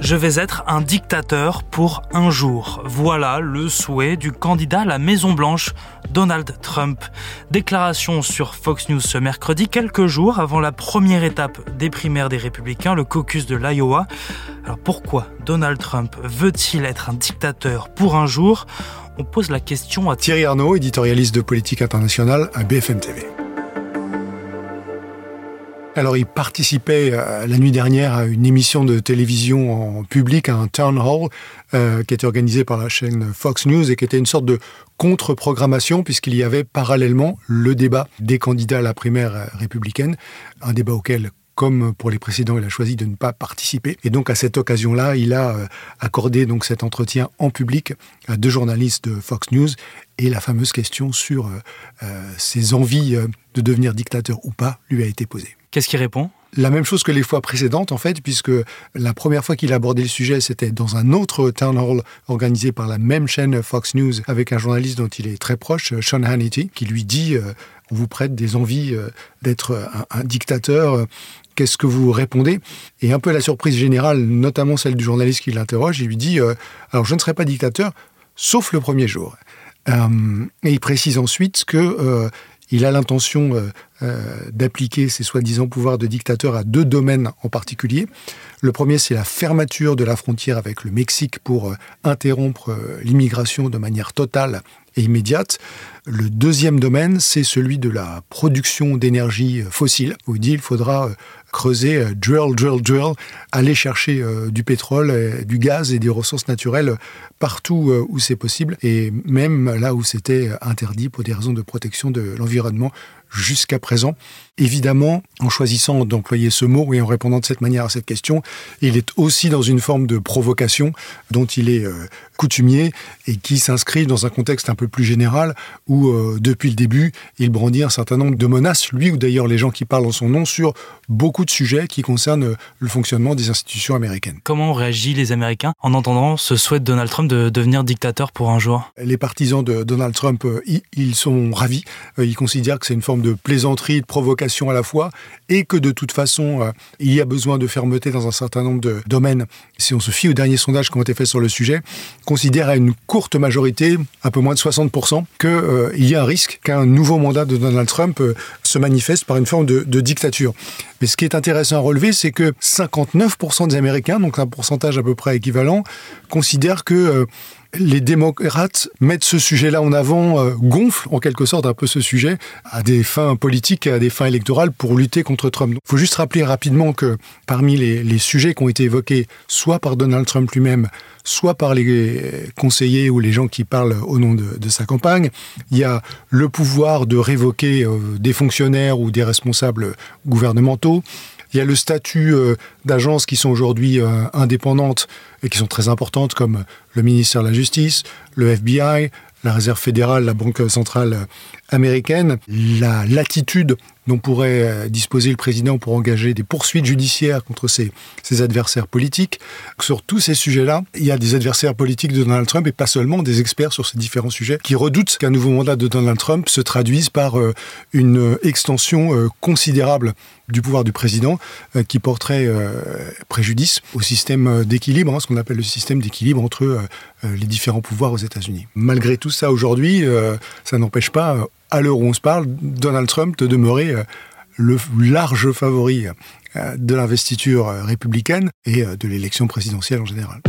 Je vais être un dictateur pour un jour. Voilà le souhait du candidat à la Maison Blanche, Donald Trump. Déclaration sur Fox News ce mercredi, quelques jours avant la première étape des primaires des républicains, le caucus de l'Iowa. Alors pourquoi Donald Trump veut-il être un dictateur pour un jour? On pose la question à Thierry Arnaud, éditorialiste de politique internationale à BFM TV. Alors, il participait euh, la nuit dernière à une émission de télévision en public, à un town hall, euh, qui était organisé par la chaîne Fox News et qui était une sorte de contre-programmation, puisqu'il y avait parallèlement le débat des candidats à la primaire euh, républicaine, un débat auquel comme pour les précédents, il a choisi de ne pas participer. Et donc, à cette occasion-là, il a accordé donc cet entretien en public à deux journalistes de Fox News et la fameuse question sur ses envies de devenir dictateur ou pas lui a été posée. Qu'est-ce qu'il répond? La même chose que les fois précédentes, en fait, puisque la première fois qu'il a abordé le sujet, c'était dans un autre town hall organisé par la même chaîne Fox News avec un journaliste dont il est très proche, Sean Hannity, qui lui dit euh, On vous prête des envies euh, d'être un, dictateur. Qu'est-ce que vous répondez? Et un peu la surprise générale, notamment celle du journaliste qui l'interroge, il lui dit euh, Alors, je ne serai pas dictateur, sauf le premier jour. et il précise ensuite que il a l'intention euh, euh, d'appliquer ses soi-disant pouvoirs de dictateur à deux domaines en particulier. Le premier, c'est la fermeture de la frontière avec le Mexique pour euh, interrompre l'immigration de manière totale et immédiate. Le deuxième domaine, c'est celui de la production d'énergie fossile, où il dit qu'il faudra creuser, drill, drill, drill, aller chercher du pétrole, du gaz et des ressources naturelles partout où c'est possible, et même là où c'était interdit pour des raisons de protection de l'environnement jusqu'à présent. Évidemment, en choisissant d'employer ce mot et en répondant de cette manière à cette question, il est aussi dans une forme de provocation dont il est euh, coutumier et qui s'inscrit dans un contexte un peu plus général où, euh, depuis le début, il brandit un certain nombre de menaces, lui ou d'ailleurs les gens qui parlent en son nom, sur beaucoup de sujets qui concernent euh, le fonctionnement des institutions américaines. Comment réagissent les Américains en entendant ce souhait de Donald Trump de devenir dictateur pour un jour? Les partisans de Donald Trump, ils sont ravis. Ils considèrent que c'est une forme de plaisanterie, de provocation à la fois, et que de toute façon, euh, il y a besoin de fermeté dans un certain nombre de domaines. Si on se fie aux derniers sondages qui ont été faits sur le sujet, considère à une courte majorité, un peu moins de 60%, qu'il euh, y a un risque qu'un nouveau mandat de Donald Trump euh, se manifeste par une forme de, dictature. Mais ce qui est intéressant à relever, c'est que 59% des Américains, donc un pourcentage à peu près équivalent, considèrent que les démocrates mettent ce sujet-là en avant, euh, gonflent en quelque sorte un peu ce sujet à des fins politiques à des fins électorales pour lutter contre Trump. Il faut juste rappeler rapidement que parmi les, sujets qui ont été évoqués, soit par Donald Trump lui-même, soit par les conseillers ou les gens qui parlent au nom de, sa campagne, il y a le pouvoir de révoquer euh, des ou des responsables gouvernementaux, il y a le statut euh, d'agences qui sont aujourd'hui euh, indépendantes et qui sont très importantes, comme le ministère de la Justice, le FBI, la Réserve fédérale, la Banque centrale américaine, la latitude dont pourrait euh, disposer le président pour engager des poursuites judiciaires contre ses, ses adversaires politiques. Sur tous ces sujets-là, il y a des adversaires politiques de Donald Trump et pas seulement des experts sur ces différents sujets qui redoutent qu'un nouveau mandat de Donald Trump se traduise par euh, une extension euh, considérable du pouvoir du président qui porterait préjudice au système d'équilibre, hein, ce qu'on appelle le système d'équilibre entre les différents pouvoirs aux États-Unis. Malgré tout ça, aujourd'hui, ça n'empêche pas à l'heure où on se parle, Donald Trump de demeurer euh, le large favori euh, de l'investiture euh, républicaine et de l'élection présidentielle en général.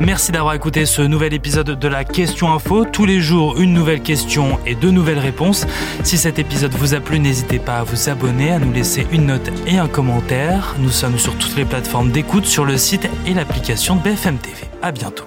Merci d'avoir écouté ce nouvel épisode de la Question Info. Tous les jours, une nouvelle question et deux nouvelles réponses. Si cet épisode vous a plu, n'hésitez pas à vous abonner, à nous laisser une note et un commentaire. Nous sommes sur toutes les plateformes d'écoute, sur le site et l'application de BFM TV. À bientôt.